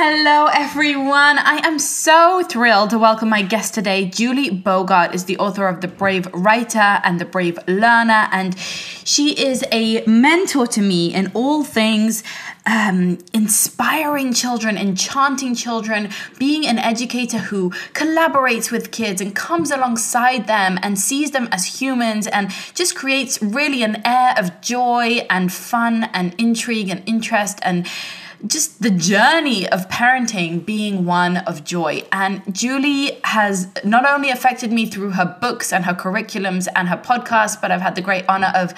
Hello, everyone. I am so thrilled to welcome my guest today. Julie Bogart is the author of The Brave Writer and The Brave Learner, and she is a mentor to me in all things um, inspiring children, enchanting children, being an educator who collaborates with kids and comes alongside them and sees them as humans and just creates really an air of joy and fun and intrigue and interest and just the journey of parenting being one of joy. And Julie has not only affected me through her books and her curriculums and her podcast, but I've had the great honor of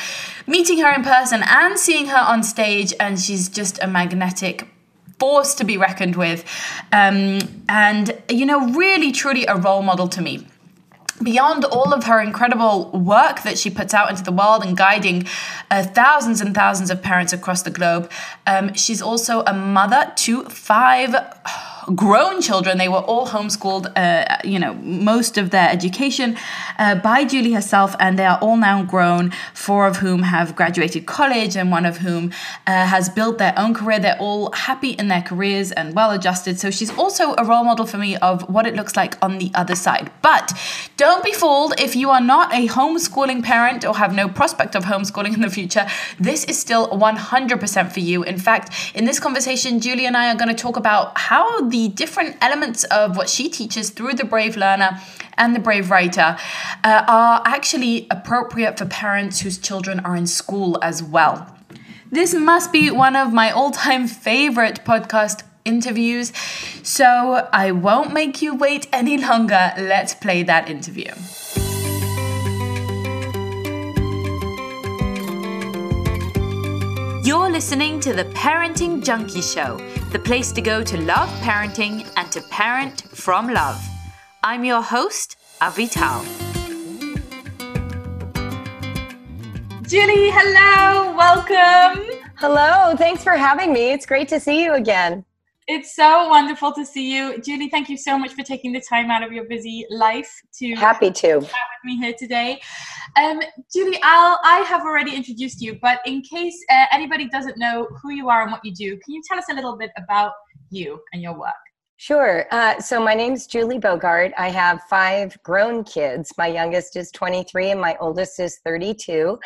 meeting her in person and seeing her on stage. And she's just a magnetic force to be reckoned with. Um, and, you know, really, truly a role model to me beyond all of her incredible work that she puts out into the world and guiding uh, thousands and thousands of parents across the globe, um, she's also a mother to five grown children. They were all homeschooled, uh, you know, most of their education uh, by Julie herself, and they are all now grown, four of whom have graduated college, and one of whom uh, has built their own career. They're all happy in their careers and well adjusted. So she's also a role model for me of what it looks like on the other side. But don't be fooled if you are not a homeschooling parent or have no prospect of homeschooling in the future. This is still 100% for you. In fact, in this conversation, Julie and I are going to talk about how the different elements of what she teaches through the Brave Learner and the Brave Writer uh, are actually appropriate for parents whose children are in school as well. This must be one of my all time favorite podcast interviews, so I won't make you wait any longer. Let's play that interview. You're listening to the Parenting Junkie Show, the place to go to love parenting and to parent from love. I'm your host, Avital. Julie, hello, welcome. Hello, thanks for having me. It's great to see you again. It's so wonderful to see you. Julie, thank you so much for taking the time out of your busy life to happy to chat with me here today. Um, Julie, I'll, I have already introduced you, but in case uh, anybody doesn't know who you are and what you do, can you tell us a little bit about you and your work? Sure. Uh, so my name is Julie Bogart. I have five grown kids. My youngest is 23 and my oldest is 32.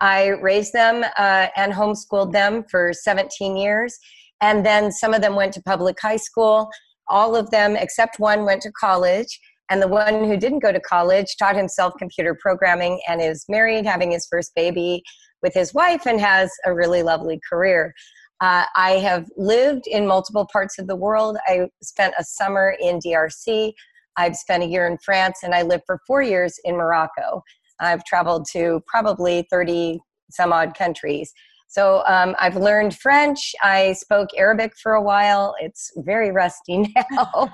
I raised them uh, and homeschooled them for 17 years and then some of them went to public high school. All of them, except one, went to college. And the one who didn't go to college taught himself computer programming and is married, having his first baby with his wife, and has a really lovely career. Uh, I have lived in multiple parts of the world. I spent a summer in DRC. I've spent a year in France, and I lived for four years in Morocco. I've traveled to probably 30 some odd countries. So um, I've learned French. I spoke Arabic for a while. It's very rusty now.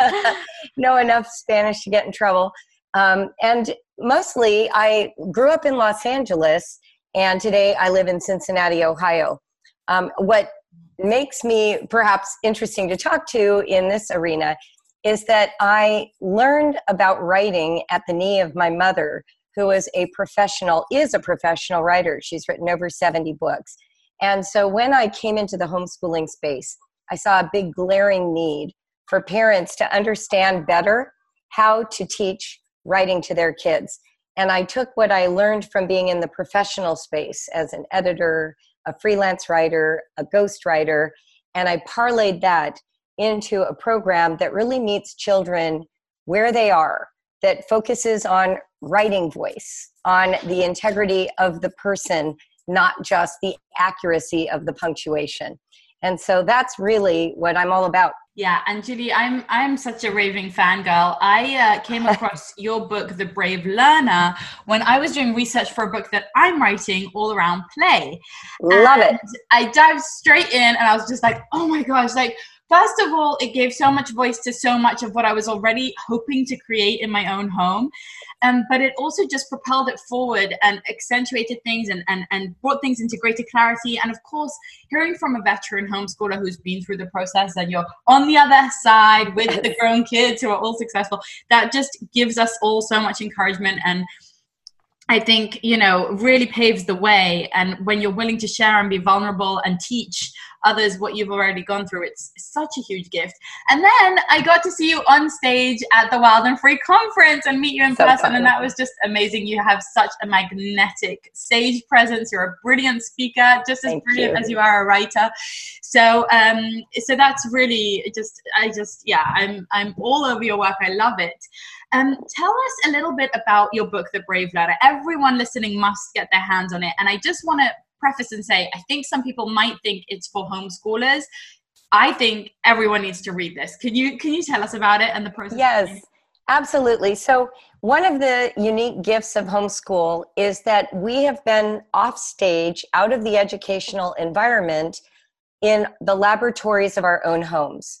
know enough Spanish to get in trouble. Um, and mostly, I grew up in Los Angeles, and today I live in Cincinnati, Ohio. Um, what makes me perhaps interesting to talk to in this arena is that I learned about writing at the knee of my mother, who is a professional, is a professional writer. She's written over 70 books. And so when I came into the homeschooling space, I saw a big glaring need for parents to understand better how to teach writing to their kids. And I took what I learned from being in the professional space as an editor, a freelance writer, a ghostwriter, and I parlayed that into a program that really meets children where they are, that focuses on writing voice, on the integrity of the person, not just the accuracy of the punctuation. And so that's really what I'm all about. Yeah, and Julie, I'm I'm such a raving fangirl. I uh, came across your book, The Brave Learner, when I was doing research for a book that I'm writing all around play. Love and it. I dived straight in, and I was just like, oh my gosh, like first of all, it gave so much voice to so much of what I was already hoping to create in my own home. Um, but it also just propelled it forward and accentuated things and, and, and brought things into greater clarity. And of course, hearing from a veteran homeschooler who's been through the process and you're on the other side with the grown kids who are all successful, that just gives us all so much encouragement and I think, you know, really paves the way. And when you're willing to share and be vulnerable and teach others what you've already gone through, it's, such a huge gift. And then I got to see you on stage at the Wild and Free conference and meet you in so person. Fun. And that was just amazing. You have such a magnetic stage presence. You're a brilliant speaker, just as Thank brilliant you. as you are a writer. So, um, so that's really just, I just, yeah, I'm, I'm all over your work. I love it. Um, tell us a little bit about your book, The Brave Learner. Everyone listening must get their hands on it. And I just want to preface and say, I think some people might think it's for homeschoolers. I think everyone needs to read this. Can you can you tell us about it and the process? Yes, absolutely. So one of the unique gifts of homeschool is that we have been off stage, out of the educational environment, in the laboratories of our own homes.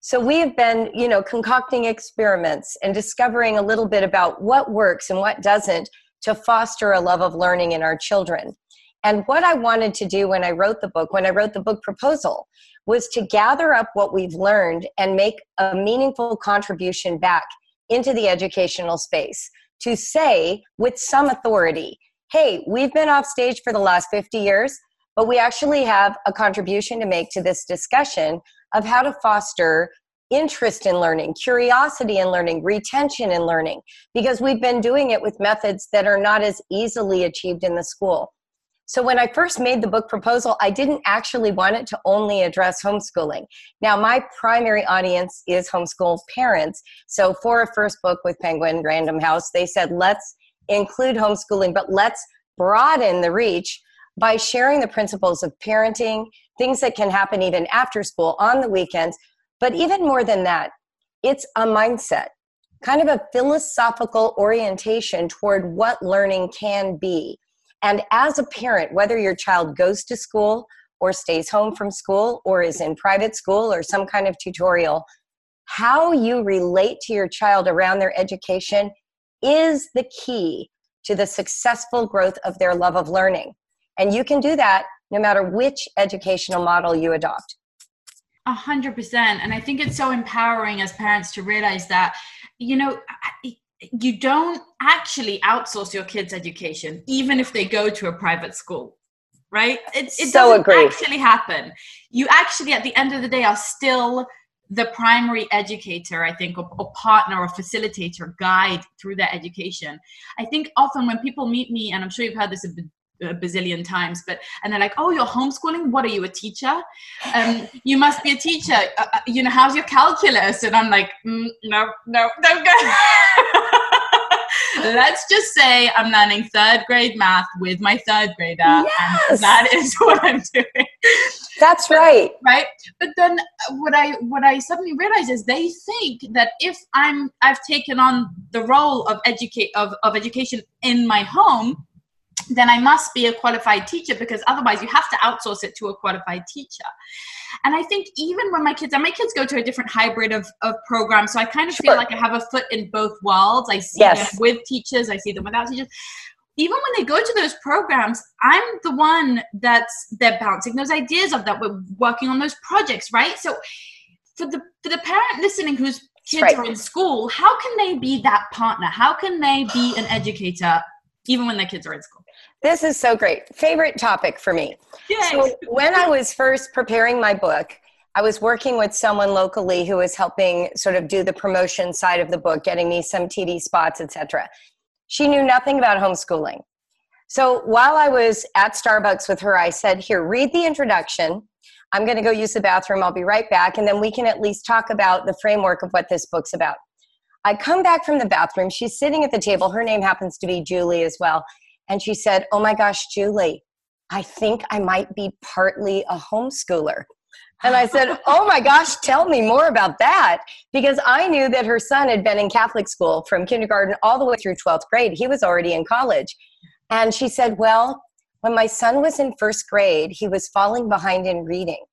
So we have been, you know, concocting experiments and discovering a little bit about what works and what doesn't to foster a love of learning in our children. And what I wanted to do when I wrote the book, when I wrote the book proposal, was to gather up what we've learned and make a meaningful contribution back into the educational space to say with some authority, hey, we've been off stage for the last 50 years, but we actually have a contribution to make to this discussion of how to foster interest in learning, curiosity in learning, retention in learning, because we've been doing it with methods that are not as easily achieved in the school. So, when I first made the book proposal, I didn't actually want it to only address homeschooling. Now, my primary audience is homeschool parents. So, for a first book with Penguin Random House, they said, let's include homeschooling, but let's broaden the reach by sharing the principles of parenting, things that can happen even after school on the weekends. But even more than that, it's a mindset, kind of a philosophical orientation toward what learning can be. And as a parent, whether your child goes to school or stays home from school or is in private school or some kind of tutorial, how you relate to your child around their education is the key to the successful growth of their love of learning. And you can do that no matter which educational model you adopt. A hundred percent. And I think it's so empowering as parents to realize that, you know, you don't actually outsource your kids' education, even if they go to a private school. Right? It, it so doesn't agree. actually happen. You actually, at the end of the day, are still the primary educator, I think, or, or, partner or facilitator, guide through their education. I think often when people meet me, and I'm sure you've heard this a a bazillion times but and they're like oh you're homeschooling what are you a teacher um, you must be a teacher uh, uh you know how's your calculus and i'm like mm, no no don't go let's just say i'm learning third grade math with my third grader yes. and that is what i'm doing that's right right but then what i what i suddenly realize is they think that if i'm i've taken on the role of educate of, of education in my home then I must be a qualified teacher because otherwise you have to outsource it to a qualified teacher. And I think even when my kids, and my kids go to a different hybrid of, of programs, so I kind of sure. feel like I have a foot in both worlds. I see yes. them with teachers, I see them without teachers. Even when they go to those programs, I'm the one that's they're bouncing those ideas of that we're working on those projects, right? So for the for the parent listening whose kids right. are in school, how can they be that partner? How can they be an educator even when the kids are in school? This is so great. Favorite topic for me. Yay. So when I was first preparing my book, I was working with someone locally who was helping sort of do the promotion side of the book, getting me some TV spots, etc. She knew nothing about homeschooling. So while I was at Starbucks with her, I said, Here, read the introduction. I'm going to go use the bathroom. I'll be right back. And then we can at least talk about the framework of what this book's about. I come back from the bathroom. She's sitting at the table. Her name happens to be Julie as well. And she said, Oh my gosh, Julie, I think I might be partly a homeschooler. And I said, Oh my gosh, tell me more about that. Because I knew that her son had been in Catholic school from kindergarten all the way through 12th grade. He was already in college. And she said, Well, when my son was in first grade, he was falling behind in reading.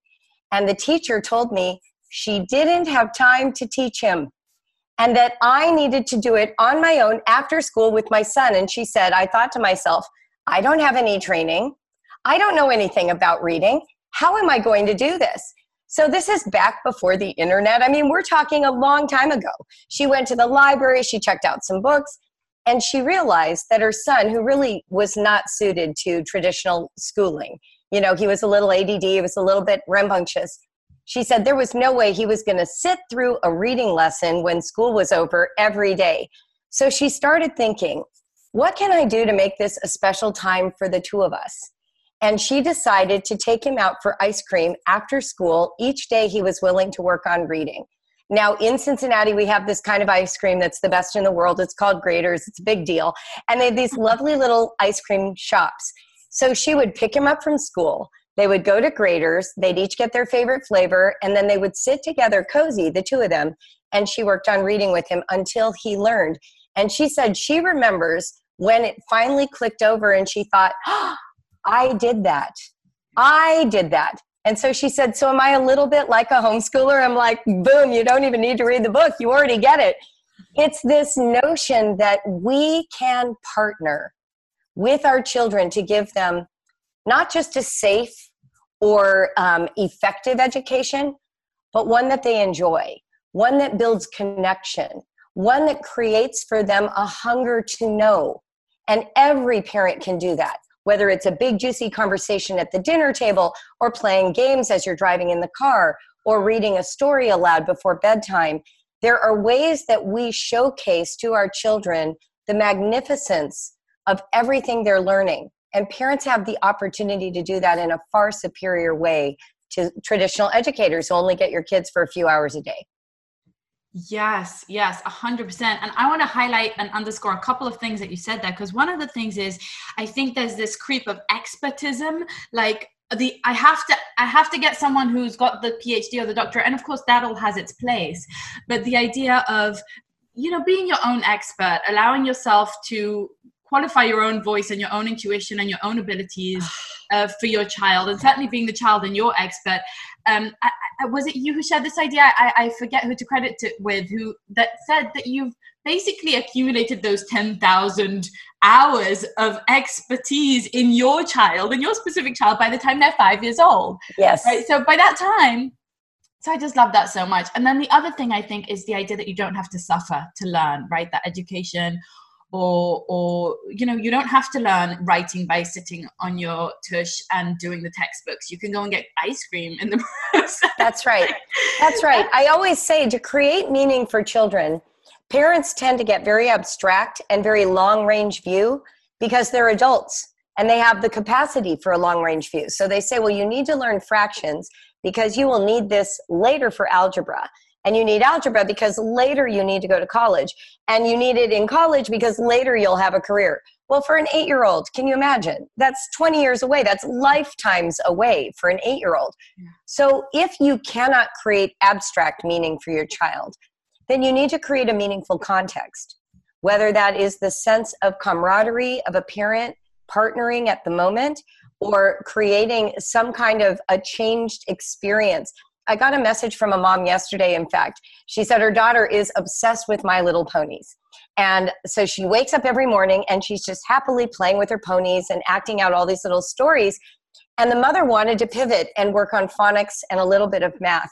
And the teacher told me she didn't have time to teach him and that I needed to do it on my own after school with my son. And she said, I thought to myself, I don't have any training. I don't know anything about reading. How am I going to do this? So, this is back before the internet. I mean, we're talking a long time ago. She went to the library, she checked out some books. And she realized that her son, who really was not suited to traditional schooling, you know, he was a little ADD, he was a little bit rambunctious. She said there was no way he was going to sit through a reading lesson when school was over every day. So she started thinking, what can I do to make this a special time for the two of us? And she decided to take him out for ice cream after school each day he was willing to work on reading. Now, in Cincinnati, we have this kind of ice cream that's the best in the world. It's called Graeter's, it's a big deal. And they have these mm-hmm. lovely little ice cream shops. So she would pick him up from school. They would go to Graeter's, they'd each get their favorite flavor, and then they would sit together cozy, the two of them, and she worked on reading with him until he learned. And she said she remembers when it finally clicked over and she thought, oh, I did that. I did that. And so she said, So am I a little bit like a homeschooler? I'm like, Boom, you don't even need to read the book. You already get it. It's this notion that we can partner with our children to give them not just a safe or um, effective education, but one that they enjoy, one that builds connection, one that creates for them a hunger to know. And every parent can do that whether it's a big, juicy conversation at the dinner table, or playing games as you're driving in the car, or reading a story aloud before bedtime. There are ways that we showcase to our children the magnificence of everything they're learning. And parents have the opportunity to do that in a far superior way to traditional educators who only get your kids for a few hours a day. Yes, yes, 100%. And I want to highlight and underscore a couple of things that you said there because one of the things is I think there's this creep of expertism like the I have to I have to get someone who's got the PhD or the doctorate and of course that all has its place. But the idea of you know being your own expert, allowing yourself to qualify your own voice and your own intuition and your own abilities uh, for your child and certainly being the child and your expert um, I, I, was it you who shared this idea? I, I forget who to credit it with, who that said that you've basically accumulated those 10,000 hours of expertise in your child, in your specific child, by the time they're five years old. Yes. Right. So by that time, so I just love that so much. And then the other thing I think is the idea that you don't have to suffer to learn, right? That education or or you know you don't have to learn writing by sitting on your tush and doing the textbooks. You can go and get ice cream in the process. That's right. That's right. i always say to create meaning for children parents tend to get very abstract and very long range view because they're adults and they have the capacity for a long range view. So they say well you need to learn fractions because you will need this later for algebra and you need algebra because later you need to go to college. And you need it in college because later you'll have a career. Well for an eight year old can you imagine? That's 20 years away. That's lifetimes away for an eight year old so if you cannot create abstract meaning for your child then you need to create a meaningful context. Whether that is the sense of camaraderie of a parent partnering at the moment or creating some kind of a changed experience I got a message from a mom yesterday, in fact. She said her daughter is obsessed with My Little Ponies. And so she wakes up every morning and she's just happily playing with her ponies and acting out all these little stories. And the mother wanted to pivot and work on phonics and a little bit of math.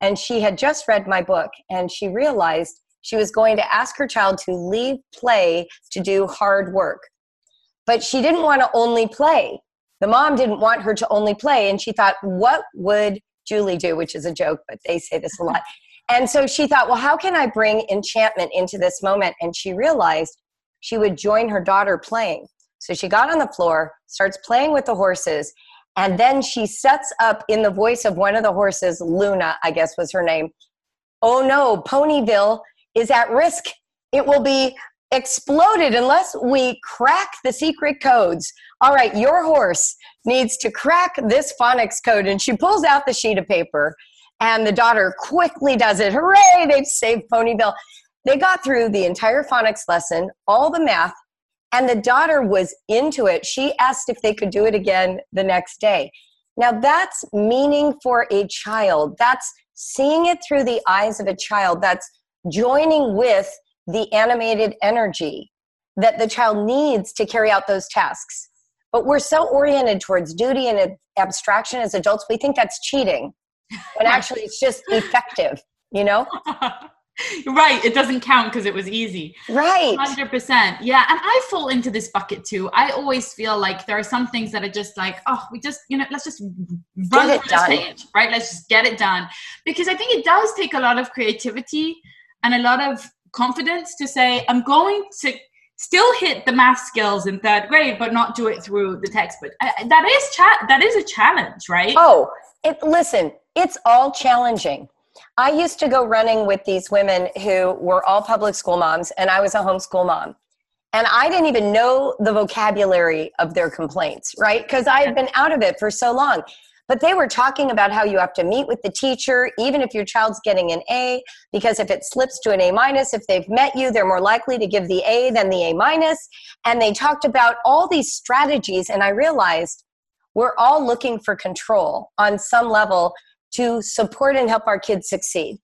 And she had just read my book and she realized she was going to ask her child to leave play to do hard work. But she didn't want to only play. The mom didn't want her to only play. And she thought, what would Julie do, which is a joke, but they say this a lot. And so she thought, well, how can I bring enchantment into this moment? And she realized she would join her daughter playing. So she got on the floor, starts playing with the horses, and then she sets up in the voice of one of the horses, Luna, I guess was her name. Oh no, Ponyville is at risk. It will be exploded unless we crack the secret codes. All right, your horse needs to crack this phonics code. And she pulls out the sheet of paper, and the daughter quickly does it. Hooray, they've saved Ponyville. They got through the entire phonics lesson, all the math, and the daughter was into it. She asked if they could do it again the next day. Now, that's meaning for a child. That's seeing it through the eyes of a child. That's joining with the animated energy that the child needs to carry out those tasks. But we're so oriented towards duty and abstraction as adults, we think that's cheating. When actually it's just effective, you know? right. It doesn't count because it was easy. Right. 100%. Yeah. And I fall into this bucket too. I always feel like there are some things that are just like, oh, we just, you know, let's just run through the stage, right? Let's just get it done. Because I think it does take a lot of creativity and a lot of confidence to say, I'm going to still hit the math skills in third grade, but not do it through the textbook. Uh, uh, that is cha- that is a challenge, right? Oh, it, listen, it's all challenging. I used to go running with these women who were all public school moms, and I was a homeschool mom. And I didn't even know the vocabulary of their complaints, right? Because I had been out of it for so long. But they were talking about how you have to meet with the teacher, even if your child's getting an A, because if it slips to an A minus, if they've met you, they're more likely to give the A than the A minus. And they talked about all these strategies. And I realized we're all looking for control on some level to support and help our kids succeed.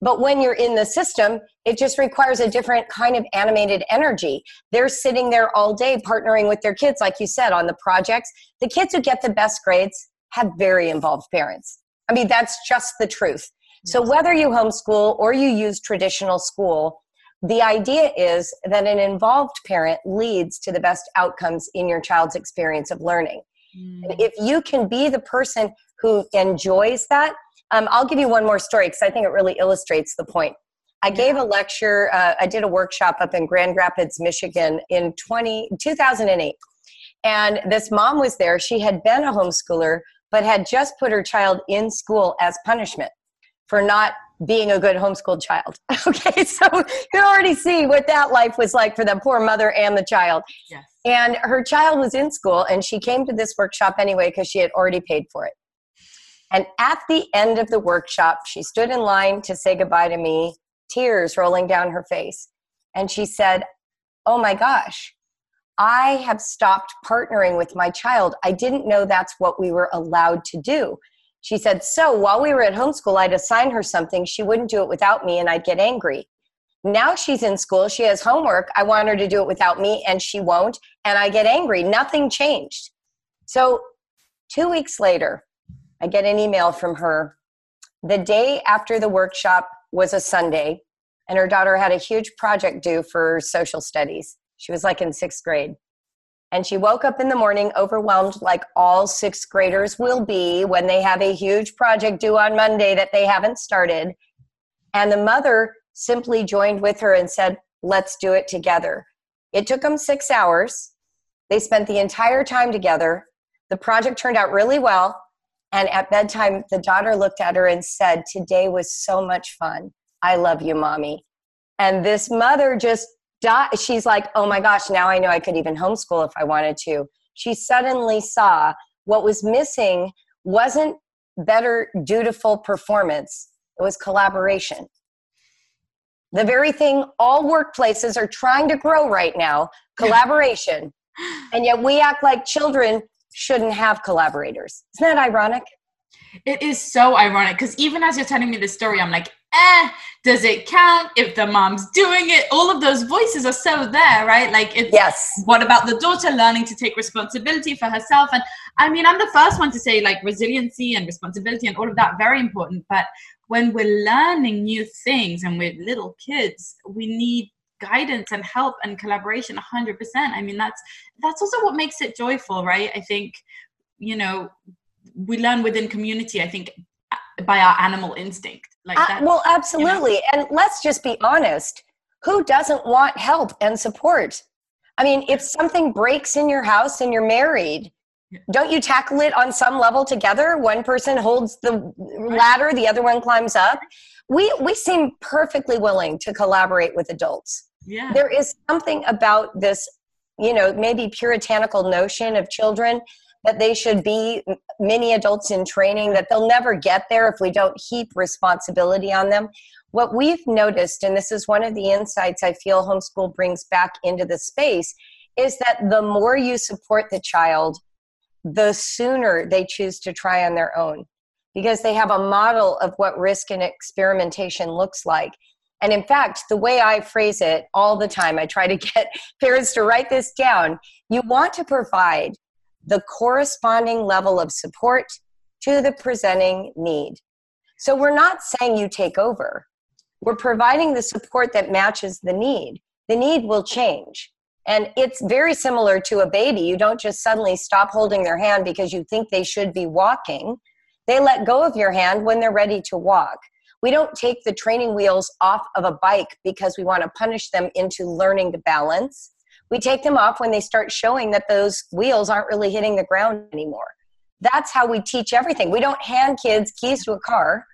But when you're in the system, it just requires a different kind of animated energy. They're sitting there all day partnering with their kids, like you said, on the projects. The kids who get the best grades have very involved parents. I mean, that's just the truth. So whether you homeschool or you use traditional school, the idea is that an involved parent leads to the best outcomes in your child's experience of learning. Mm. If you can be the person who enjoys that, um, I'll give you one more story because I think it really illustrates the point. I gave a lecture, uh, I did a workshop up in Grand Rapids, Michigan in 20, 2008. And this mom was there. She had been a homeschooler, but had just put her child in school as punishment for not being a good homeschooled child. okay, so you can already see what that life was like for the poor mother and the child. Yes. And her child was in school and she came to this workshop anyway because she had already paid for it. And at the end of the workshop, she stood in line to say goodbye to me, tears rolling down her face. And she said, Oh my gosh, I have stopped partnering with my child. I didn't know that's what we were allowed to do. She said, So while we were at homeschool, I'd assign her something. She wouldn't do it without me, and I'd get angry. Now she's in school, she has homework. I want her to do it without me, and she won't, and I get angry. Nothing changed. So, two weeks later, I get an email from her. The day after the workshop was a Sunday, and her daughter had a huge project due for social studies. She was like in sixth grade. And she woke up in the morning overwhelmed, like all sixth graders will be when they have a huge project due on Monday that they haven't started. And the mother simply joined with her and said, Let's do it together. It took them six hours. They spent the entire time together. The project turned out really well. And at bedtime, the daughter looked at her and said, Today was so much fun. I love you, mommy. And this mother just she's like, oh my gosh, now I know I could even homeschool if I wanted to. She suddenly saw what was missing wasn't better, dutiful performance, it was collaboration. The very thing all workplaces are trying to grow right now collaboration. and yet we act like children shouldn't have collaborators. Isn't that ironic? It is so ironic because even as you're telling me this story, I'm like, eh, does it count if the mom's doing it? All of those voices are so there, right? Like, it's, yes. What about the daughter learning to take responsibility for herself? And I mean, I'm the first one to say like resiliency and responsibility and all of that very important. But when we're learning new things and we're little kids, we need guidance and help and collaboration 100%. I mean, that's that's also what makes it joyful, right? I think you know we learn within community i think by our animal instinct. Like uh, well absolutely you know? and let's just be honest who doesn't want help and support? I mean if something breaks in your house and you're married don't you tackle it on some level together? One person holds the ladder the other one climbs up. We we seem perfectly willing to collaborate with adults. Yeah. There is something about this you know maybe puritanical notion of children that they should be many adults in training, that they'll never get there if we don't heap responsibility on them. What we've noticed, and this is one of the insights I feel homeschool brings back into the space, is that the more you support the child, the sooner they choose to try on their own because they have a model of what risk and experimentation looks like. And in fact, the way I phrase it all the time, I try to get parents to write this down. You want to provide the corresponding level of support to the presenting need. So we're not saying you take over. we're providing the support that matches the need. The need will change. And it's very similar to a baby. You don't just suddenly stop holding their hand because you think they should be walking. They let go of your hand when they're ready to walk. We don't take the training wheels off of a bike because we want to punish them into learning to balance. We take them off when they start showing that those wheels aren't really hitting the ground anymore. That's how we teach everything. We don't hand kids keys to a car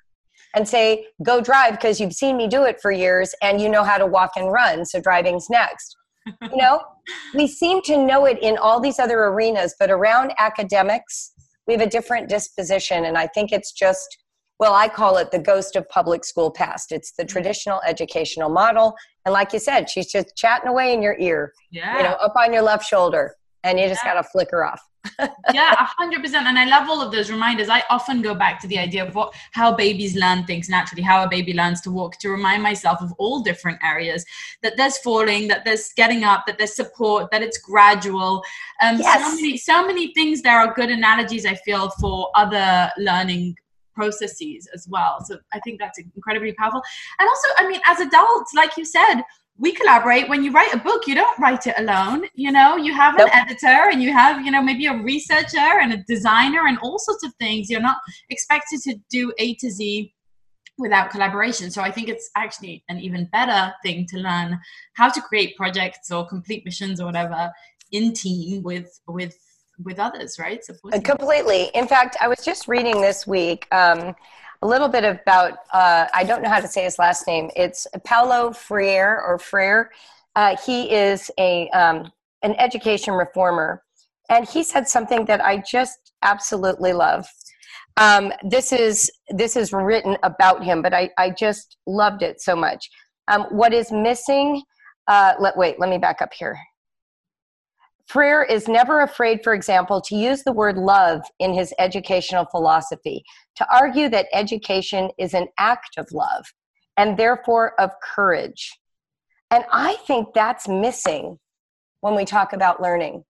and say, go drive because you've seen me do it for years and you know how to walk and run, so driving's next. you know, we seem to know it in all these other arenas, but around academics, we have a different disposition. And I think it's just, well, I call it the ghost of public school past. It's the traditional educational model. And like you said, she's just chatting away in your ear, yeah. you know, up on your left shoulder, and you just yeah. got to flicker off yeah, a hundred percent. And I love all of those reminders. I often go back to the idea of what how babies learn things naturally, how a baby learns to walk, to remind myself of all different areas that there's falling, that there's getting up, that there's support, that it's gradual. Um, yes. so many, so many things. There are good analogies I feel for other learning processes as well. So I think that's incredibly powerful. And also, I mean, as adults, like you said, we collaborate when you write a book you don't write it alone you know you have an nope. editor and you have you know maybe a researcher and a designer and all sorts of things you're not expected to do a to z without collaboration so i think it's actually an even better thing to learn how to create projects or complete missions or whatever in team with with with others right Supporting. completely in fact i was just reading this week um, a little bit about, uh, I don't know how to say his last name. It's Paulo Freire or Freire. Uh, he is a, um, an education reformer. And he said something that I just absolutely love. Um, this is this is written about him, but I, I just loved it so much. Um, what is missing? Uh, let wait. Let me back up here. Freire is never afraid, for example, to use the word love in his educational philosophy, to argue that education is an act of love and therefore of courage. And I think that's missing when we talk about learning.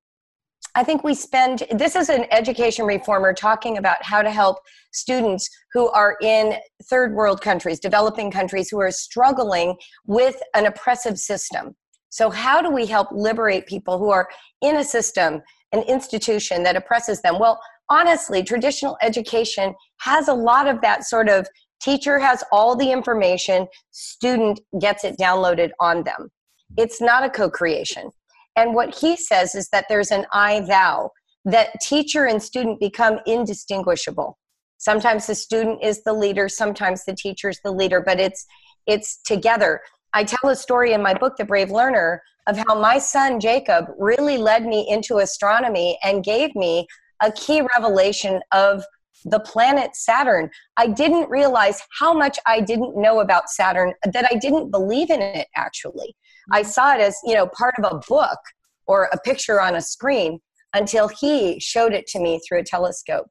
I think we spend, this is an education reformer talking about how to help students who are in third world countries, developing countries, who are struggling with an oppressive system. So, how do we help liberate people who are in a system, an institution that oppresses them? Well, honestly, traditional education has a lot of that sort of teacher has all the information, student gets it downloaded on them. It's not a co creation. And what he says is that there's an I thou, that teacher and student become indistinguishable. Sometimes the student is the leader, sometimes the teacher is the leader, but it's it's together. I tell a story in my book, The Brave Learner, of how my son Jacob really led me into astronomy and gave me a key revelation of the planet Saturn. I didn't realize how much I didn't know about Saturn, that I didn't believe in it actually. I mm-hmm. saw it as, you know, part of a book or a picture on a screen until he showed it to me through a telescope.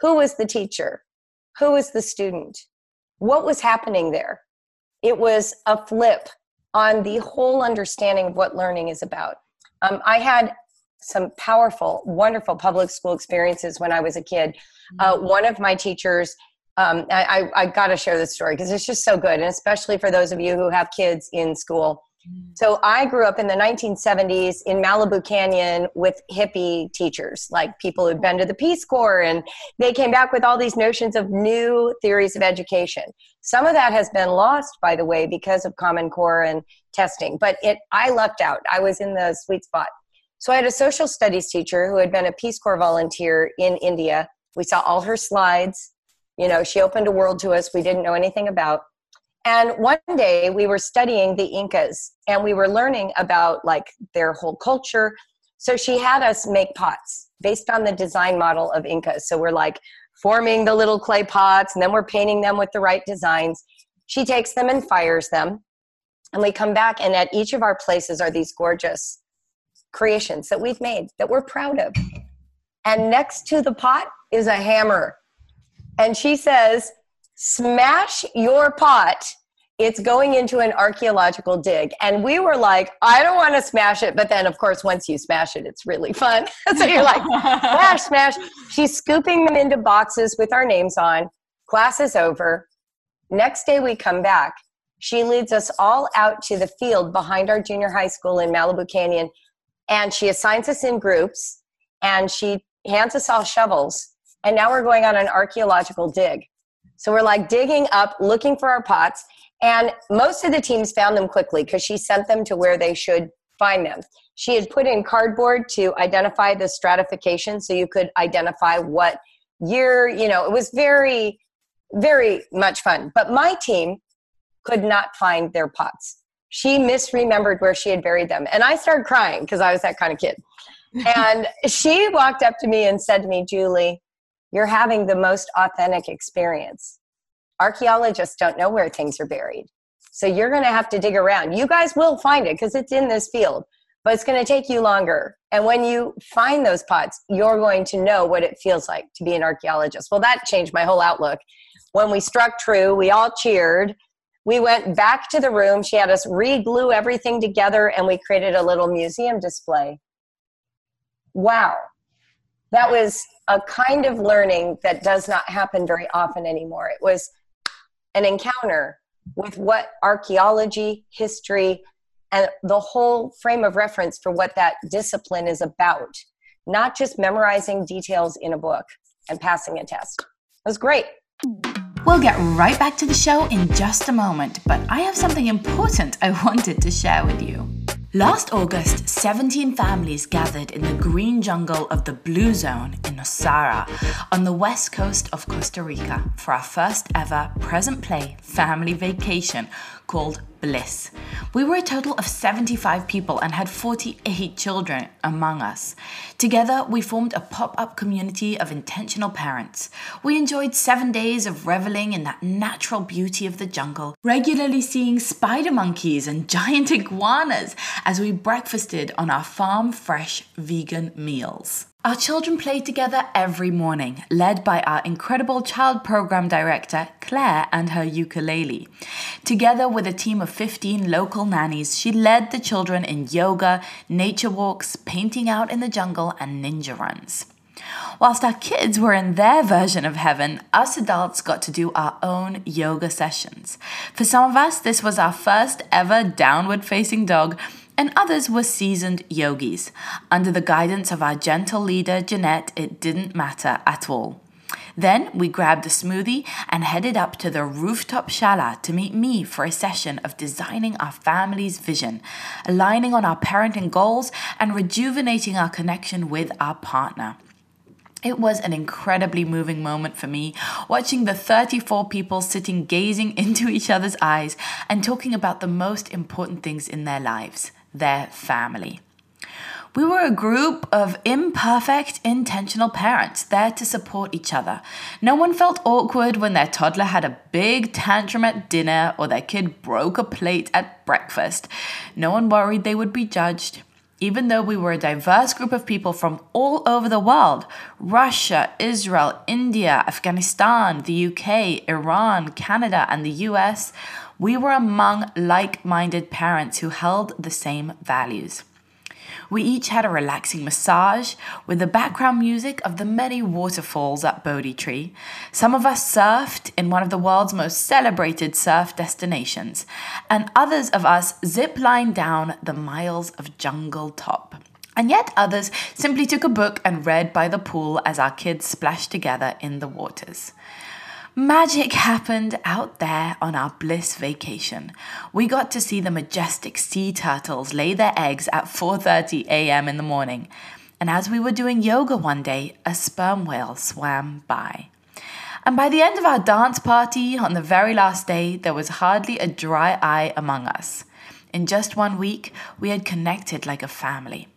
Who was the teacher? Who was the student? What was happening there? It was a flip on the whole understanding of what learning is about. Um, I had some powerful, wonderful public school experiences when I was a kid. Uh, mm-hmm. one of my teachers, um, I, I, I got to share this story because it's just so good, and especially for those of you who have kids in school. So I grew up in the 1970s in Malibu Canyon with hippie teachers, like people who'd been to the Peace Corps, and they came back with all these notions of new theories of education. Some of that has been lost, by the way, because of Common Core and testing. But it, I lucked out. I was in the sweet spot. So I had a social studies teacher who had been a Peace Corps volunteer in India. We saw all her slides. You know, she opened a world to us we didn't know anything about and one day we were studying the Incas and we were learning about like their whole culture. So she had us make pots based on the design model of Incas. So we're like forming the little clay pots and then we're painting them with the right designs. She takes them and fires them. And we come back, and at each of our places are these gorgeous creations that we've made that we're proud of. And next to the pot is a hammer. And she says, smash your pot it's going into an archaeological dig. And we were like i don't want to smash it. But then of course once you smash it it's really fun. So you're like smash smash. She's scooping them into boxes with our names on. Class is over. Next day we come back. She leads us all out to the field behind our junior high school in Malibu Canyon, and she assigns us in groups and she hands us all shovels. And now we're going on an archaeological dig. So we're like digging up, looking for our pots. And most of the teams found them quickly because she sent them to where they should find them. She had put in cardboard to identify the stratification so you could identify what year, you know, it was very, very much fun. But my team could not find their pots. She misremembered where she had buried them. And I started crying because I was that kind of kid. and she walked up to me and said to me, Julie, you're having the most authentic experience. Archaeologists don't know where things are buried. So you're going to have to dig around. You guys will find it because it's in this field, but it's going to take you longer. And when you find those pots, you're going to know what it feels like to be an archaeologist. Well, that changed my whole outlook. When we struck true, we all cheered. We went back to the room. She had us re glue everything together and we created a little museum display. Wow. That was a kind of learning that does not happen very often anymore. It was an encounter with what archaeology, history, and the whole frame of reference for what that discipline is about, not just memorizing details in a book and passing a test. It was great. We'll get right back to the show in just a moment, but I have something important I wanted to share with you. Last August, 17 families gathered in the green jungle of the Blue Zone in Nosara on the west coast of Costa Rica for our first ever present play family vacation called Bliss. We were a total of 75 people and had 48 children among us. Together, we formed a pop up community of intentional parents. We enjoyed seven days of reveling in that natural beauty of the jungle, regularly seeing spider monkeys and giant iguanas as we breakfasted on our farm fresh vegan meals. Our children played together every morning, led by our incredible child program director, Claire, and her ukulele. Together with a team of 15 local nannies, she led the children in yoga, nature walks, painting out in the jungle, and ninja runs. Whilst our kids were in their version of heaven, us adults got to do our own yoga sessions. For some of us, this was our first ever downward facing dog and others were seasoned yogis. Under the guidance of our gentle leader, Jeanette, it didn't matter at all. Then we grabbed a smoothie and headed up to the rooftop shala to meet me for a session of designing our family's vision, aligning on our parenting goals, and rejuvenating our connection with our partner. It was an incredibly moving moment for me, watching the 34 people sitting gazing into each other's eyes and talking about the most important things in their lives their family. We were a group of imperfect, intentional parents there to support each other. No one felt awkward when their toddler had a big tantrum at dinner or their kid broke a plate at breakfast. No one worried they would be judged. Even though we were a diverse group of people from all over the world Russia, Israel, India, Afghanistan, the UK, Iran, Canada, and the US we were among like minded parents who held the same values. We each had a relaxing massage with the background music of the many waterfalls at Bodhi Tree. Some of us surfed in one of the world's most celebrated surf destinations, and others of us zip-lined down the miles of jungle top. And yet others simply took a book and read by the pool as our kids splashed together in the waters. Magic happened out there on our bliss vacation. We got to see the majestic sea turtles lay their eggs at 4:30 a.m. in the morning. And as we were doing yoga one day, a sperm whale swam by. And by the end of our dance party on the very last day, there was hardly a dry eye among us. In just one week, we had connected like a family.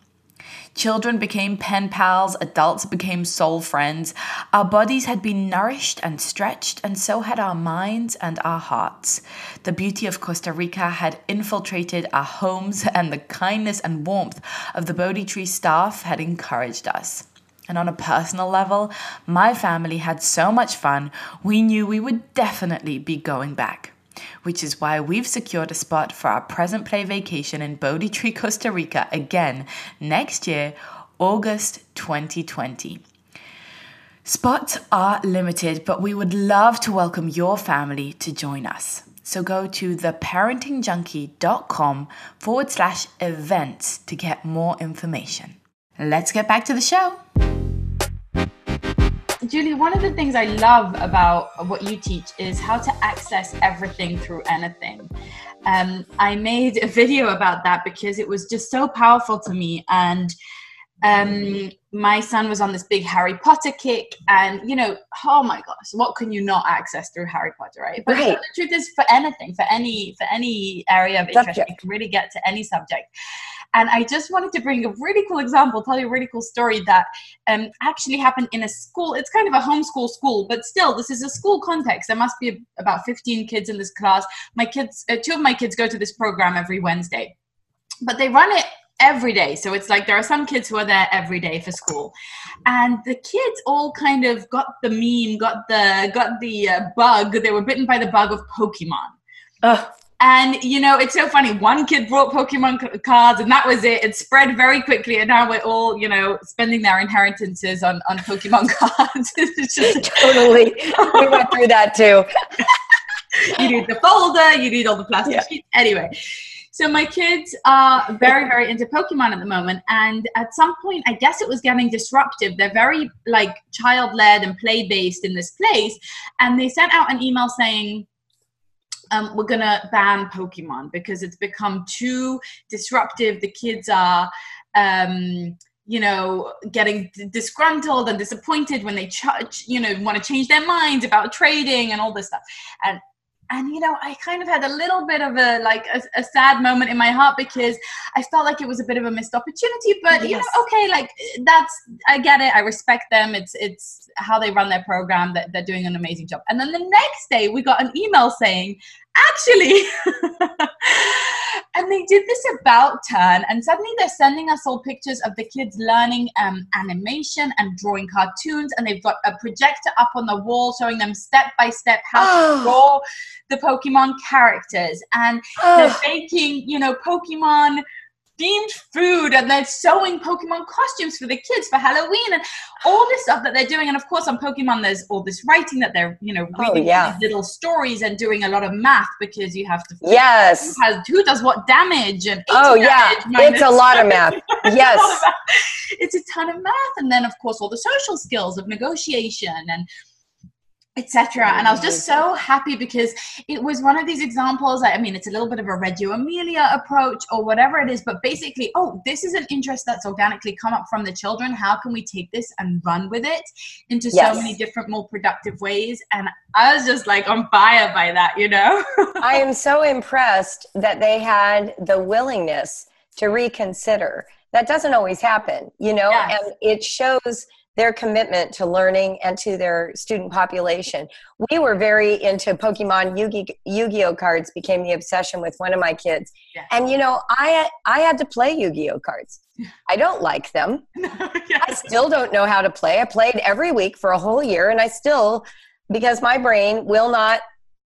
Children became pen pals, adults became soul friends. Our bodies had been nourished and stretched, and so had our minds and our hearts. The beauty of Costa Rica had infiltrated our homes, and the kindness and warmth of the Bodhi Tree staff had encouraged us. And on a personal level, my family had so much fun, we knew we would definitely be going back which is why we've secured a spot for our present play vacation in Bodhi Tree, Costa Rica again next year, August 2020. Spots are limited, but we would love to welcome your family to join us. So go to theparentingjunkie.com forward slash events to get more information. Let's get back to the show. Julie, one of the things I love about what you teach is how to access everything through anything. Um, I made a video about that because it was just so powerful to me. And um, my son was on this big Harry Potter kick, and you know, oh my gosh, what can you not access through Harry Potter, right? But right. the truth is, for anything, for any for any area of interest, subject. you can really get to any subject. And I just wanted to bring a really cool example, tell you a really cool story that um, actually happened in a school. It's kind of a homeschool school, but still, this is a school context. There must be about 15 kids in this class. My kids, uh, two of my kids go to this program every Wednesday, but they run it every day. So it's like there are some kids who are there every day for school, and the kids all kind of got the meme, got the got the uh, bug. They were bitten by the bug of Pokemon. And you know, it's so funny. One kid brought Pokemon cards, and that was it. It spread very quickly, and now we're all, you know, spending their inheritances on on Pokemon cards. It's just... totally, we went through that too. you need the folder, you need all the plastic yeah. sheets. Anyway, so my kids are very, very into Pokemon at the moment, and at some point, I guess it was getting disruptive. They're very like child led and play based in this place, and they sent out an email saying um, we're gonna ban Pokemon because it's become too disruptive. The kids are. Um, you know getting disgruntled and disappointed when they ch- you know want to change their minds about trading and all this stuff and and you know i kind of had a little bit of a like a, a, sad moment in my heart because i felt like it was a bit of a missed opportunity but yes. you know okay like that's i get it i respect them it's it's how they run their program that they're doing an amazing job and then the next day we got an email saying actually and they did this about turn and suddenly they're sending us all pictures of the kids learning um, animation and drawing cartoons and they've got a projector up on the wall showing them step by step how oh. to draw the pokemon characters and oh. they're making you know pokemon themed food and they're sewing Pokemon costumes for the kids for Halloween and all this stuff that they're doing. And of course, on Pokemon, there's all this writing that they're, you know, oh, reading oh, yeah. little stories and doing a lot of math because you have to. Yes. Who, has, who does what damage and. Oh, yeah. It's a lot of math. Yes. it's a ton of math. And then, of course, all the social skills of negotiation and etc. And I was just so happy because it was one of these examples. I mean, it's a little bit of a Reggio Emilia approach or whatever it is, but basically, oh, this is an interest that's organically come up from the children. How can we take this and run with it into yes. so many different, more productive ways? And I was just like on fire by that, you know? I am so impressed that they had the willingness to reconsider. That doesn't always happen, you know, yes. and it shows their commitment to learning and to their student population. We were very into Pokemon Yu-Gi-Oh cards became the obsession with one of my kids. Yeah. And you know, I I had to play Yu-Gi-Oh cards. I don't like them. yes. I still don't know how to play. I played every week for a whole year and I still because my brain will not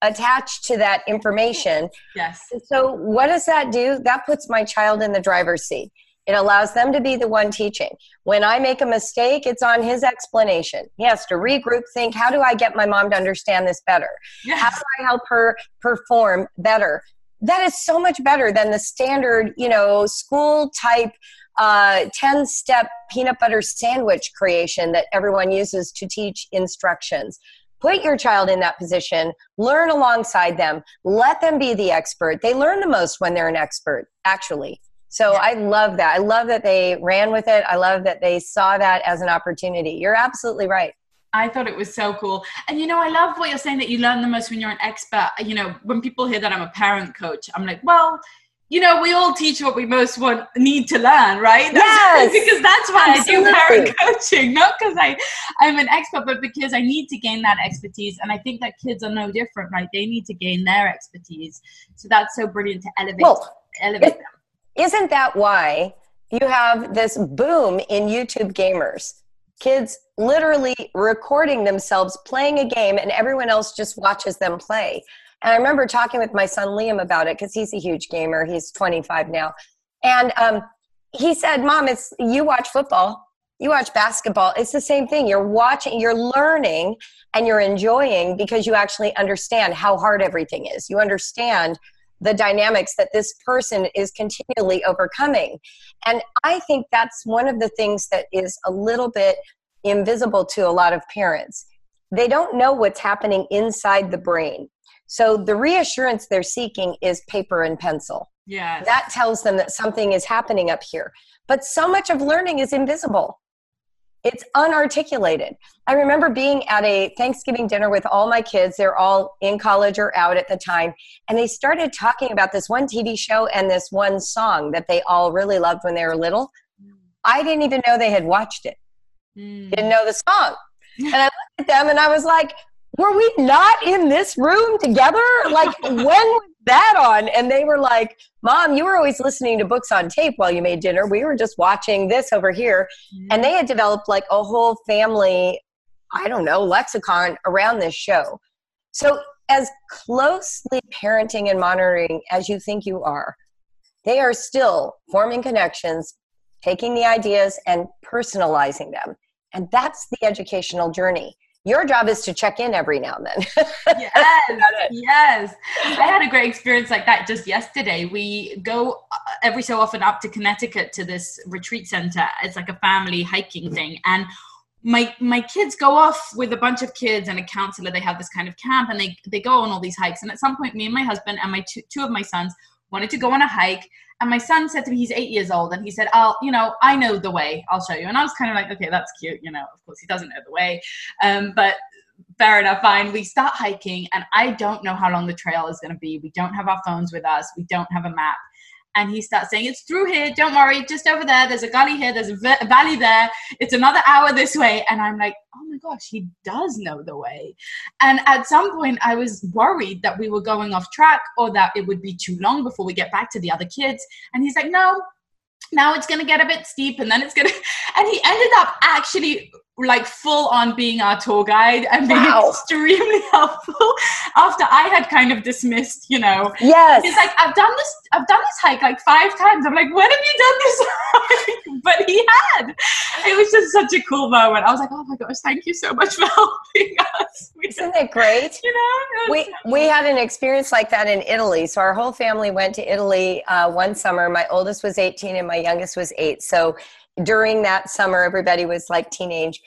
attach to that information. Yes. So what does that do? That puts my child in the driver's seat it allows them to be the one teaching. When I make a mistake, it's on his explanation. He has to regroup, think, how do I get my mom to understand this better? Yes. How do I help her perform better? That is so much better than the standard, you know, school type uh, 10 step peanut butter sandwich creation that everyone uses to teach instructions. Put your child in that position, learn alongside them, let them be the expert. They learn the most when they're an expert, actually. So I love that. I love that they ran with it. I love that they saw that as an opportunity. You're absolutely right. I thought it was so cool. And you know, I love what you're saying that you learn the most when you're an expert. You know, when people hear that I'm a parent coach, I'm like, well, you know, we all teach what we most want need to learn, right? That's, yes, because that's why Absolutely. I do parent coaching, not because I I'm an expert, but because I need to gain that expertise. And I think that kids are no different, right? They need to gain their expertise. So that's so brilliant to elevate well, elevate it, them. Isn't that why you have this boom in YouTube gamers? Kids literally recording themselves playing a game and everyone else just watches them play. And I remember talking with my son Liam about it because he's a huge gamer. He's 25 now. And um, he said, Mom, it's you watch football. you watch basketball, it's the same thing. You're watching, you're learning, and you're enjoying because you actually understand how hard everything is. You understand the dynamics that this person is continually overcoming. And I think that's one of the things that is a little bit invisible to a lot of parents. They don't know what's happening inside the brain. So the reassurance they're seeking is paper and pencil. Yeah. That tells them that something is happening up here. But so much of learning is invisible it's unarticulated. I remember being at a Thanksgiving dinner with all my kids. They're all in college or out at the time. And they started talking about this one TV show and this one song that they all really loved when they were little. I didn't even know they had watched it, mm. didn't know the song. And I looked at them and I was like, were we not in this room together? Like, when that on? And they were like, Mom, you were always listening to books on tape while you made dinner. We were just watching this over here. Mm-hmm. And they had developed like a whole family, I don't know, lexicon around this show. So, as closely parenting and monitoring as you think you are, they are still forming connections, taking the ideas and personalizing them. And that's the educational journey your job is to check in every now and then. yes, yes. I had a great experience like that just yesterday. We go uh, every so often up to Connecticut to this retreat center. It's like a family hiking thing, and my my kids go off with a bunch of kids and a counselor. They have this kind of camp, and they they go on all these hikes. And at some point, me and my husband and my two, two of my sons wanted to go on a hike and my son said to me, he's eight years old, and he said, I'll, you know, I know the way, I'll show you. And I was kind of like, okay, that's cute, you know, of course he doesn't know the way. Um, but fair enough, fine. We start hiking, and I don't know how long the trail is going to be. We don't have our phones with us, we don't have a map and he starts saying it's through here. Don't worry. Just over there. There's a gully here. There's a valley there. It's another hour this way. And i'm like oh my gosh he does know the way. And at some point i was worried that we were going off track or that it would be too long before we get back to the other kids. And he's like no. Now it's going to get a bit steep and then it's going to and he ended up actually like full on being our tour guide and being wow. extremely helpful after I had kind of dismissed, you know. Yes. He's like, I've done this, I've done this hike like five times. I'm like, when have you done this hike? but he had. It was just such a cool moment. I was like, oh my gosh, thank you so much for helping us. Isn't it great? You know, we we had an experience like that in Italy. So our whole family went to Italy uh, one summer. My oldest was 18 and my youngest was eight. So during that summer everybody was like teenage.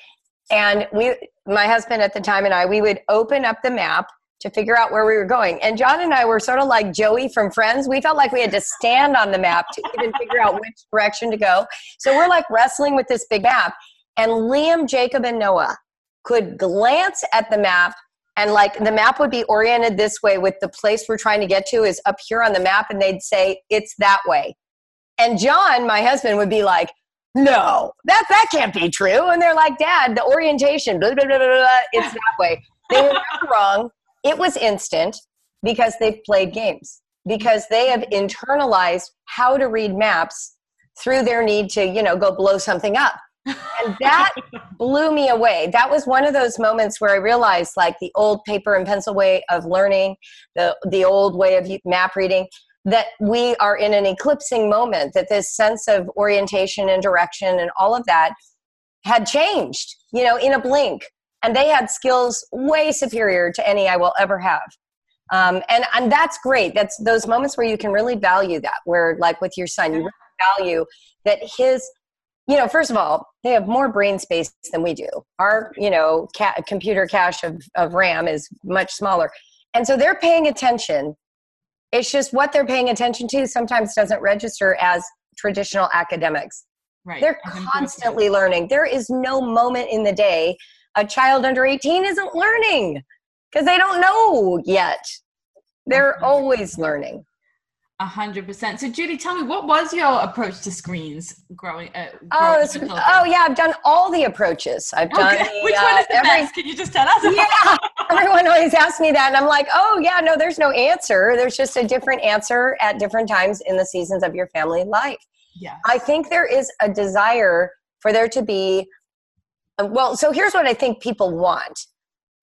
And we my husband at the time and i we would open up the map to figure out where we were going. And john and i were sort of like joey from friends. We felt like we had to stand on the map to even figure out which direction to go. So we're like wrestling with this big map. And liam jacob and noah could glance at the map and like the map would be oriented this way with the place we're trying to get to is up here on the map and they'd say it's that way. And john my husband would be like no, that that can't be true. And they're like, Dad, the orientation, blah, blah, blah, blah, it's that way. They were never wrong. It was instant because they've played games, because they have internalized how to read maps through their need to, you know, go blow something up. And that blew me away. That was one of those moments where I realized like the old paper and pencil way of learning, the the old way of map reading that we are in an eclipsing moment, that this sense of orientation and direction and all of that had changed, you know, in a blink. And they had skills way superior to any I will ever have. Um, and, and that's great. That's those moments where you can really value that, where, like with your son, you really value that his you know, first of all, they have more brain space than we do. Our, you know, ca- computer cache of, of RAM is much smaller. And so they're paying attention it's just what they're paying attention to sometimes doesn't register as traditional academics. Right. They're constantly learning. There is no moment in the day a child under 18 isn't learning because they don't know yet. They're always learning. A hundred percent. So, Julie, tell me, what was your approach to screens growing? Uh, growing oh, oh yeah, I've done all the approaches. I've done. Okay. The, Which one is the uh, every, best? Can you just tell us? yeah, everyone always asks me that, and I'm like, oh yeah, no, there's no answer. There's just a different answer at different times in the seasons of your family life. Yeah, I think there is a desire for there to be. Well, so here's what I think people want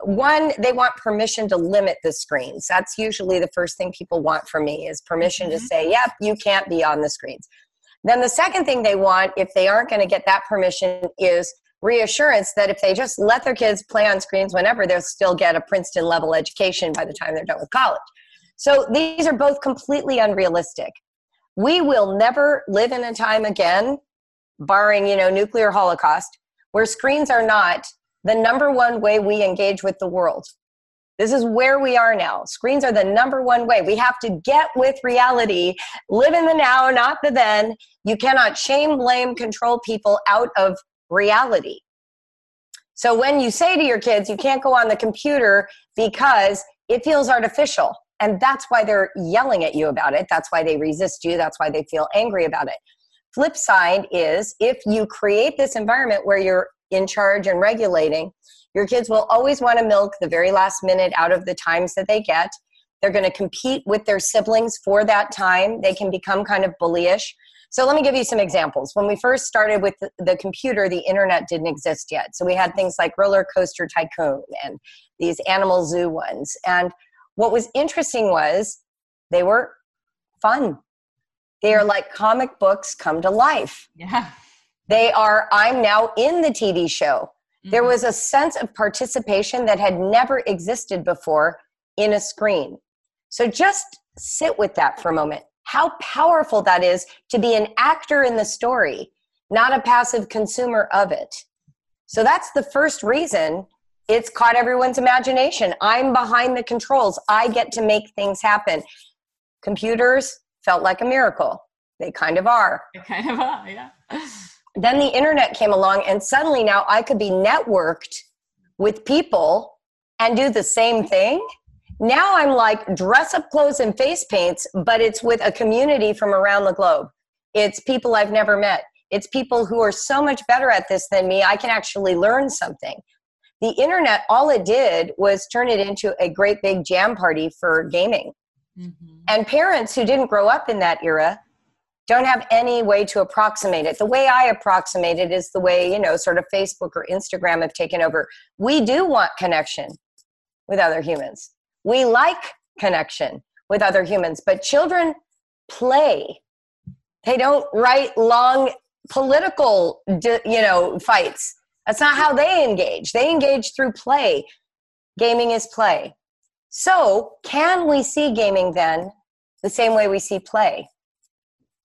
one they want permission to limit the screens that's usually the first thing people want from me is permission mm-hmm. to say yep you can't be on the screens Then the second thing they want, if they aren't going to get that permission, is reassurance that if they just let their kids play on screens whenever, they'll still get a Princeton level education by the time they're done with college. So these are both completely unrealistic. We will never live in a time again, barring, you know, nuclear holocaust, where screens are not the number one way we engage with the world. This is where we are now. Screens are the number one way. We have to get with reality, live in the now, not the then. You cannot shame, blame, control people out of reality. So when you say to your kids, you can't go on the computer because it feels artificial. And that's why they're yelling at you about it. That's why they resist you. That's why they feel angry about it. Flip side is if you create this environment where you're in charge and regulating, your kids will always want to milk the very last minute out of the times that they get. They're going to compete with their siblings for that time. They can become kind of bullyish. So let me give you some examples. When we first started with the, the, computer, the internet didn't exist yet. So we had things like Roller Coaster Tycoon and these Animal Zoo ones. And what was interesting was they were fun. They are mm-hmm. like comic books come to life. Yeah. They are, I'm now in the TV show. Mm-hmm. There was a sense of participation that had never existed before in a screen. So just sit with that for a moment. How powerful that is to be an actor in the story, not a passive consumer of it. So that's the first reason it's caught everyone's imagination. I'm behind the controls, I get to make things happen. Computers felt like a miracle. They kind of are. They kind of are, yeah then the internet came along and suddenly now i could be networked with people and do the same thing. Now i'm like dress up clothes and face paints but it's with a community from around the globe. It's people i've never met. It's people who are so much better at this than me i can actually learn something. The internet all it did was turn it into a great big jam party for gaming. Mm-hmm. and parents who didn't grow up in that era don't have any way to approximate it. The way I approximate it is the way, you know, sort of Facebook or Instagram have taken over. We do want connection with other humans. We like connection with other humans, but children play. They don't write long political, you know, fights. That's not how they engage. They engage through play. Gaming is play. So, can we see gaming then the same way we see play?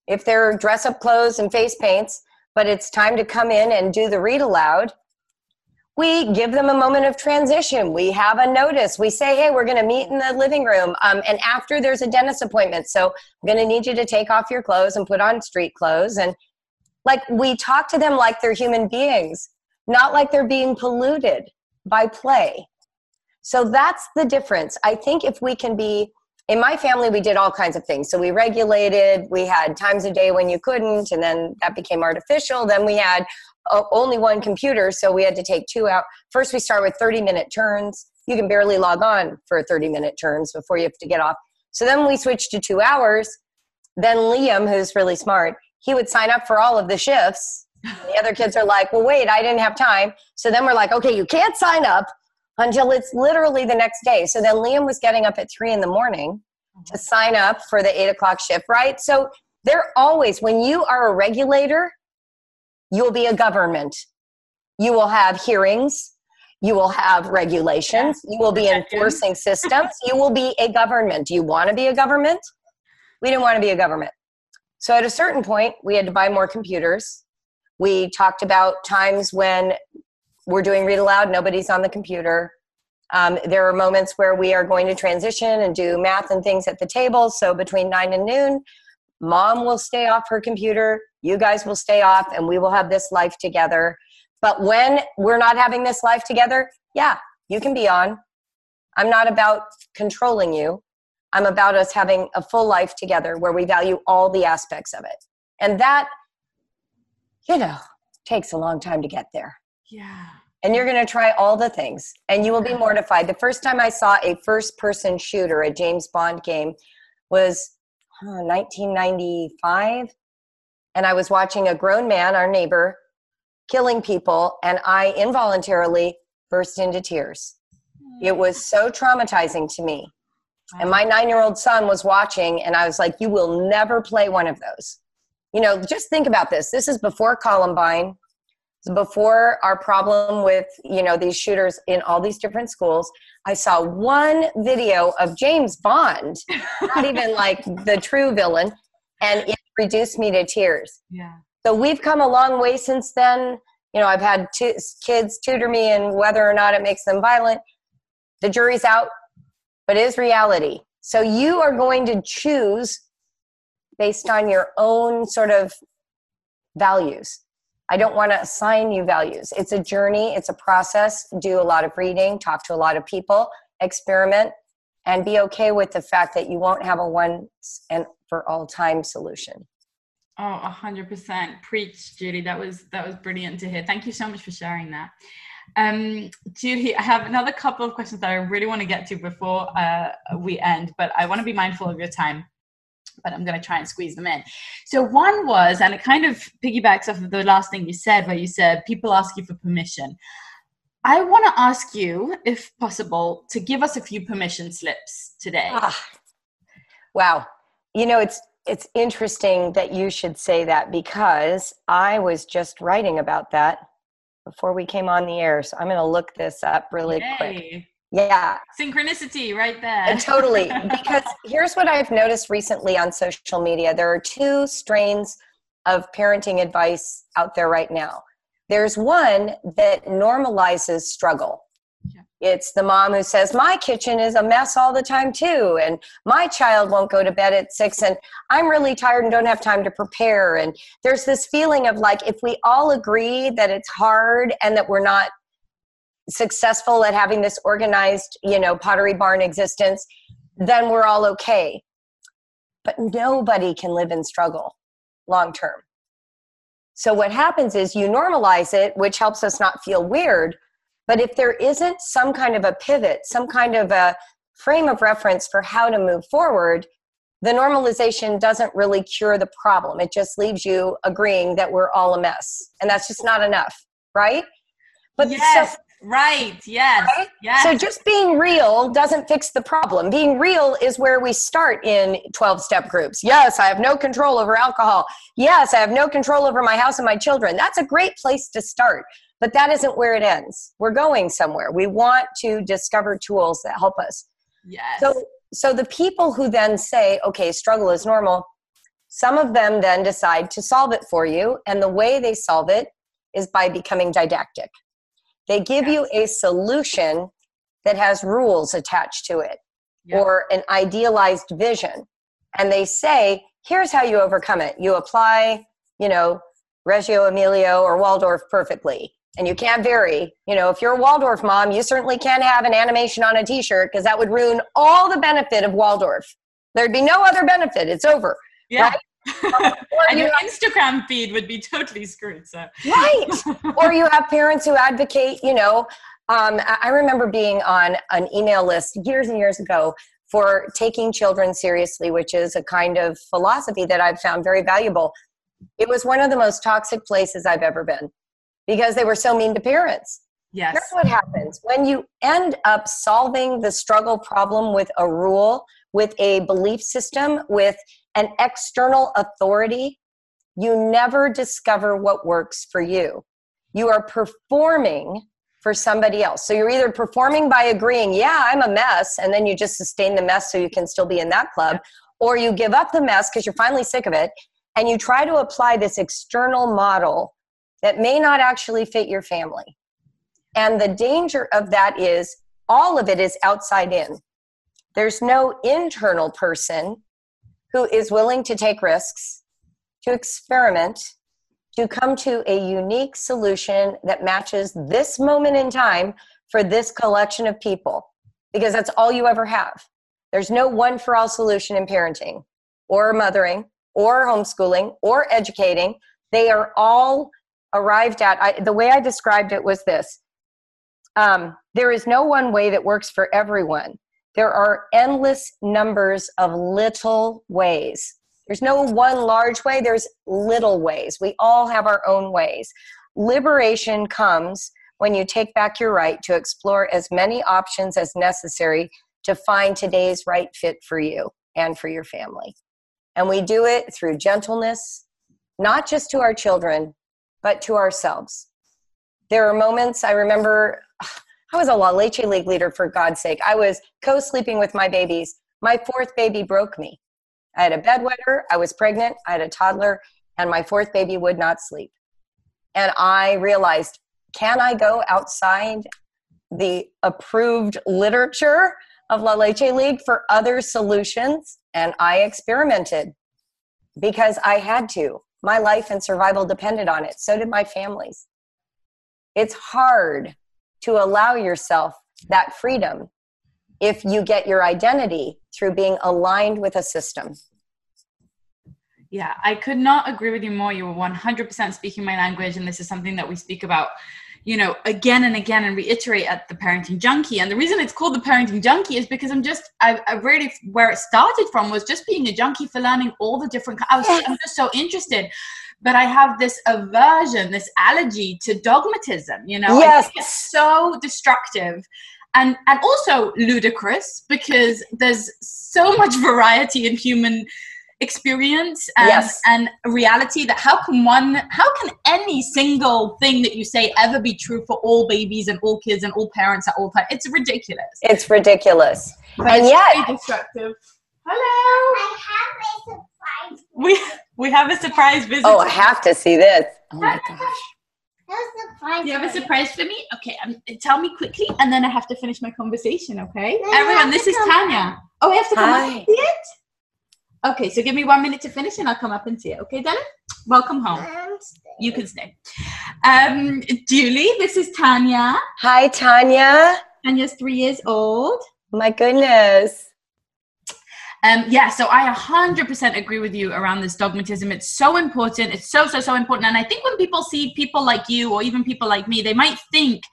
If they're dress up clothes and face paints, but it's time to come in and do the read aloud, we give them a moment of transition. We have a notice. We say, hey, we're going to meet in the living room. Um, and after there's a dentist appointment. So I'm going to need you to take off your clothes and put on street clothes. And like we talk to them like they're human beings, not like they're being polluted by play. So that's the difference. I think if we can be in my family we did all kinds of things. So we regulated we had times a day when you couldn't and then that became artificial. Then we had only one computer so we had to take two out. First we start with 30 minute turns. You can barely log on for 30 minute turns before you have to get off. So then we switched to two hours. Then liam who's really smart he would sign up for all of the shifts. The other kids are like well wait i didn't have time. So then we're like okay you can't sign up until it's literally the next day. So then Liam was getting up at three in the morning mm-hmm. to sign up for the eight o'clock shift, right? So they're always, when you are a regulator, you'll be a government. You will have hearings. You will have regulations. You will be enforcing systems. You will be a government. Do you want to be a government? We didn't want to be a government. So at a certain point, we had to buy more computers. We talked about times when we're doing read aloud, nobody's on the computer. Um, there are moments where we are going to transition and do math and things at the table. So between nine and noon, mom will stay off her computer, you guys will stay off, and we will have this life together. But when we're not having this life together, yeah, you can be on. I'm not about controlling you. I'm about us having a full life together where we value all the aspects of it. And that, you know, takes a long time to get there. Yeah. And you're going to try all the things and you will be mortified. The first time I saw a first person shooter, a James Bond game, was huh, 1995. And I was watching a grown man, our neighbor, killing people, and I involuntarily burst into tears. It mm. was so traumatizing to me. And my nine year old son was watching, and I was like, You will never play one of those. You know, just think about this. This is before Columbine, before our problem with, you know, these shooters in all these different schools. I saw one video of James Bond, not even like the true villain, and it reduced me to tears. Yeah. So we've come a long way since then. You know, I've had two kids tutor me and whether or not it makes them violent. The jury's out, but it is reality. So you are going to choose based on your own sort of values. I don't want to assign you values. It's a journey, it's a process. Do a lot of reading, talk to a lot of people, experiment, and be okay with the fact that you won't have a once and for all time solution. Oh, a hundred percent. Preach, Julie. That was that was brilliant to hear. Thank you so much for sharing that. Um, Julie, I have another couple of questions that I really want to get to before uh, we end, but I want to be mindful of your time. But I'm going to try and squeeze them in. So one was, and it kind of piggybacks off of the last thing you said, where you said people ask you for permission. I want to ask you, if possible, to give us a few permission slips today. Ah, wow. You know, it's it's interesting that you should say that because I was just writing about that before we came on the air. So I'm going to look this up really Yay. quick. Yeah. Synchronicity right there. Totally. Because here's what I've noticed recently on social media there are two strains of parenting advice out there right now. There's one that normalizes struggle. It's the mom who says, My kitchen is a mess all the time, too. And my child won't go to bed at six. And I'm really tired and don't have time to prepare. And there's this feeling of like, if we all agree that it's hard and that we're not successful at having this organized, you know, pottery barn existence, then we're all okay. But nobody can live in struggle long term. So what happens is you normalize it, which helps us not feel weird but if there isn't some kind of a pivot, some kind of a frame of reference for how to move forward, the normalization doesn't really cure the problem. It just leaves you agreeing that we're all a mess. And that's just not enough, right? But yes. Right. Yes. Right? Yes. So just being real doesn't fix the problem. Being real is where we start in 12 step groups. Yes, I have no control over alcohol. Yes, I have no control over my house and my children. That's a great place to start. But that isn't where it ends. We're going somewhere. We want to discover tools that help us. Yes. So so the people who then say, okay, struggle is normal, some of them then decide to solve it for you. And the way they solve it is by becoming didactic. They give yes. you a solution that has rules attached to it or an idealized vision. And they say, here's how you overcome it. You apply, you know, Reggio Emilia or Waldorf perfectly and you can't vary. You know, if you're a Waldorf mom, you certainly can't have an animation on a t shirt because that would ruin all the benefit of Waldorf. There'd be no other benefit. It's over. Yeah. Right? And your Instagram feed would be totally screwed. So right, or you have parents who advocate. You know, um, I remember being on an email list years and years ago for taking children seriously, which is a kind of philosophy that I've found very valuable. It was one of the most toxic places I've ever been because they were so mean to parents. Yes. Here's what happens when you end up solving the struggle problem with a rule, with a belief system, with an external authority, you never discover what works for you. You are performing for somebody else. So you're either performing by agreeing, yeah, I'm a mess, and then you just sustain the mess so you can still be in that club, or you give up the mess because you're finally sick of it and you try to apply this external model that may not actually fit your family. And the danger of that is all of it is outside in. There's no internal person who is willing to take risks, to experiment, to come to a unique solution that matches this moment in time for this collection of people, because that's all you ever have. There's no one for all solution in parenting or mothering or homeschooling or educating. They are all arrived at. I, the way I described it was this um, there is no one way that works for everyone. There are endless numbers of little ways. There's no one large way, there's little ways. We all have our own ways. Liberation comes when you take back your right to explore as many options as necessary to find today's right fit for you and for your family. And we do it through gentleness, not just to our children, but to ourselves. There are moments I remember I was a La Leche League leader for God's sake. I was co sleeping with my babies. My fourth baby broke me. I had a bedwetter, I was pregnant, I had a toddler, and my fourth baby would not sleep. And I realized, can I go outside the approved literature of La Leche League for other solutions? And I experimented because I had to. My life and survival depended on it. So did my family's. It's hard to allow yourself that freedom if you get your identity through being aligned with a system. Yeah, I could not agree with you more. You were 100% speaking my language, and this is something that we speak about, you know, again and again and reiterate at the Parenting Junkie. And the reason it's called the Parenting Junkie is because I'm just, I, I really, where it started from was just being a junkie for learning all the different, I was, I'm just so interested but I have this aversion, this allergy to dogmatism. You know, yes. it's so destructive. And, and also ludicrous because there's so much variety in human experience and, yes. and reality that how can one how can any single thing that you say ever be true for all babies and all kids and all parents at all times it's ridiculous. It's ridiculous. But and it's yet destructive. Hello? I have a surprise. we we have a surprise visit. Oh i have to see this. Oh my gosh. I have a surprise. you have a surprise for me? Okay um, tell me quickly and then i have to finish my conversation okay? No, everyone this is come tanya. oh we have to come up Hi. and see it okay so give me one minute to finish and i'll come up and see it okay darling welcome home You can stay. Um, Julie, this is Tanya. hi tanya Tanya's three years old. my goodness Um, yeah, so I 100% agree with you around this dogmatism. It's so important. It's so, so, so important. And I think when people see people like you or even people like me, they might think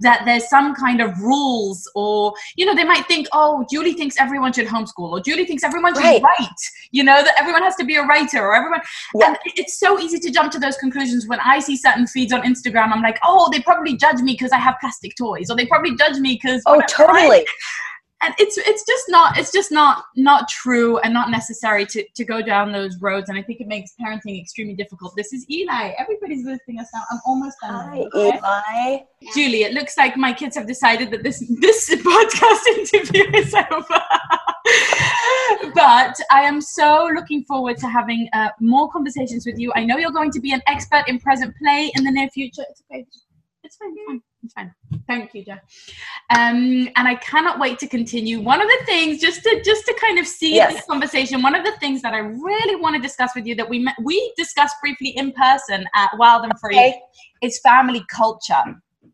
that there's some kind of rules or, you know, they might think, oh, Julie thinks everyone should homeschool or Julie thinks everyone should Right. write, you know, that everyone has to be a writer or everyone. Yeah. And it's so easy to jump to those conclusions when I see certain feeds on Instagram. I'm like, oh, they probably judge me because I have plastic toys or they probably judge me because. oh totally and it's it's just not it's just not not true and not necessary to to go down those roads. And i think it makes parenting extremely difficult. This is eli. Everybody's listening us now i'm almost done. Hi okay? eli. Julie it looks like my kids have decided that this this podcast interview is over. But i am so looking forward to having uh, more conversations with you. I know you're going to be an expert in present play in the near future. It's okay. It's fine fine thank you Jack. um and i cannot wait to continue one of the things just to just to kind of see Yes. this conversation one of the things that i really want to discuss with you that we we discussed briefly in person at wild and free Okay. is family culture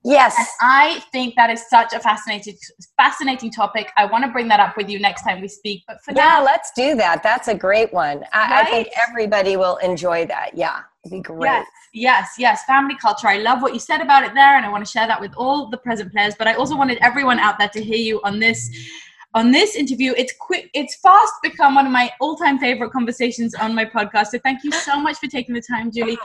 yes and I think that is such a fascinating, fascinating topic. I want to bring that up with you next time we speak. But for yeah now, let's do that that's a great one I, I think everybody will enjoy that yeah it'd be great yes, yes, yes, family culture. I love what you said about it there, and I want to share that with all the present players. But I also wanted everyone out there to hear you on this. On this interview, it's quick. It's fast become one of my all-time favorite conversations on my podcast. So thank you so much for taking the time, Julie.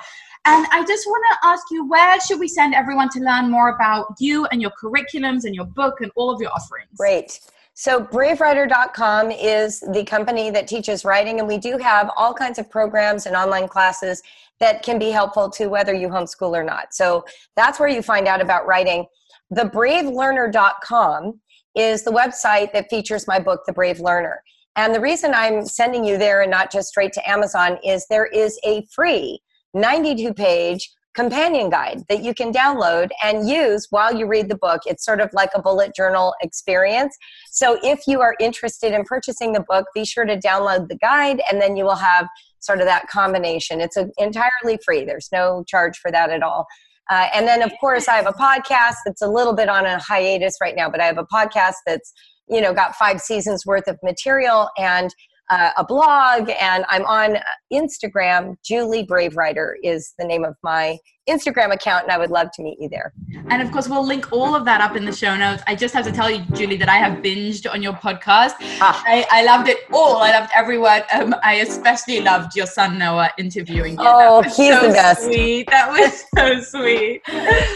And I just want to ask you, where should we send everyone to learn more about you and your curriculums and your book and all of your offerings? Great. So, bravewriter.com is the company that teaches writing, and we do have all kinds of programs and online classes that can be helpful to whether you homeschool or not. So, that's where you find out about writing. TheBraveLearner.com is the website that features my book, The Brave Learner. And the reason I'm sending you there and not just straight to Amazon is there is a free 92 page companion guide that you can download and use while you read the book. It's sort of like a bullet journal experience. So if you are interested in purchasing the book, be sure to download the guide and then you will have sort of that combination. It's a, entirely free, there's no charge for that at all. Uh, and then, of course, I have a podcast that's a little bit on a hiatus right now, but I have a podcast that's you know got five seasons worth of material and uh, a blog and i'm on instagram julie brave writer is the name of my instagram account and i would love to meet you there And of course, we'll link all of that up in the show notes. I just have to tell you, Julie, that I have binged on your podcast. Ah. I, I loved it all. I loved every word. Um, I especially loved your son Noah interviewing you. Oh, That was he's so the best. Sweet. That was so sweet.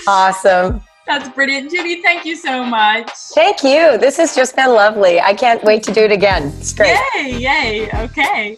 awesome That's brilliant, Julie. Thank you so much. thank you this has just been lovely i can't wait to do it again it's great Yay! Yay! Okay.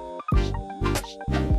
Música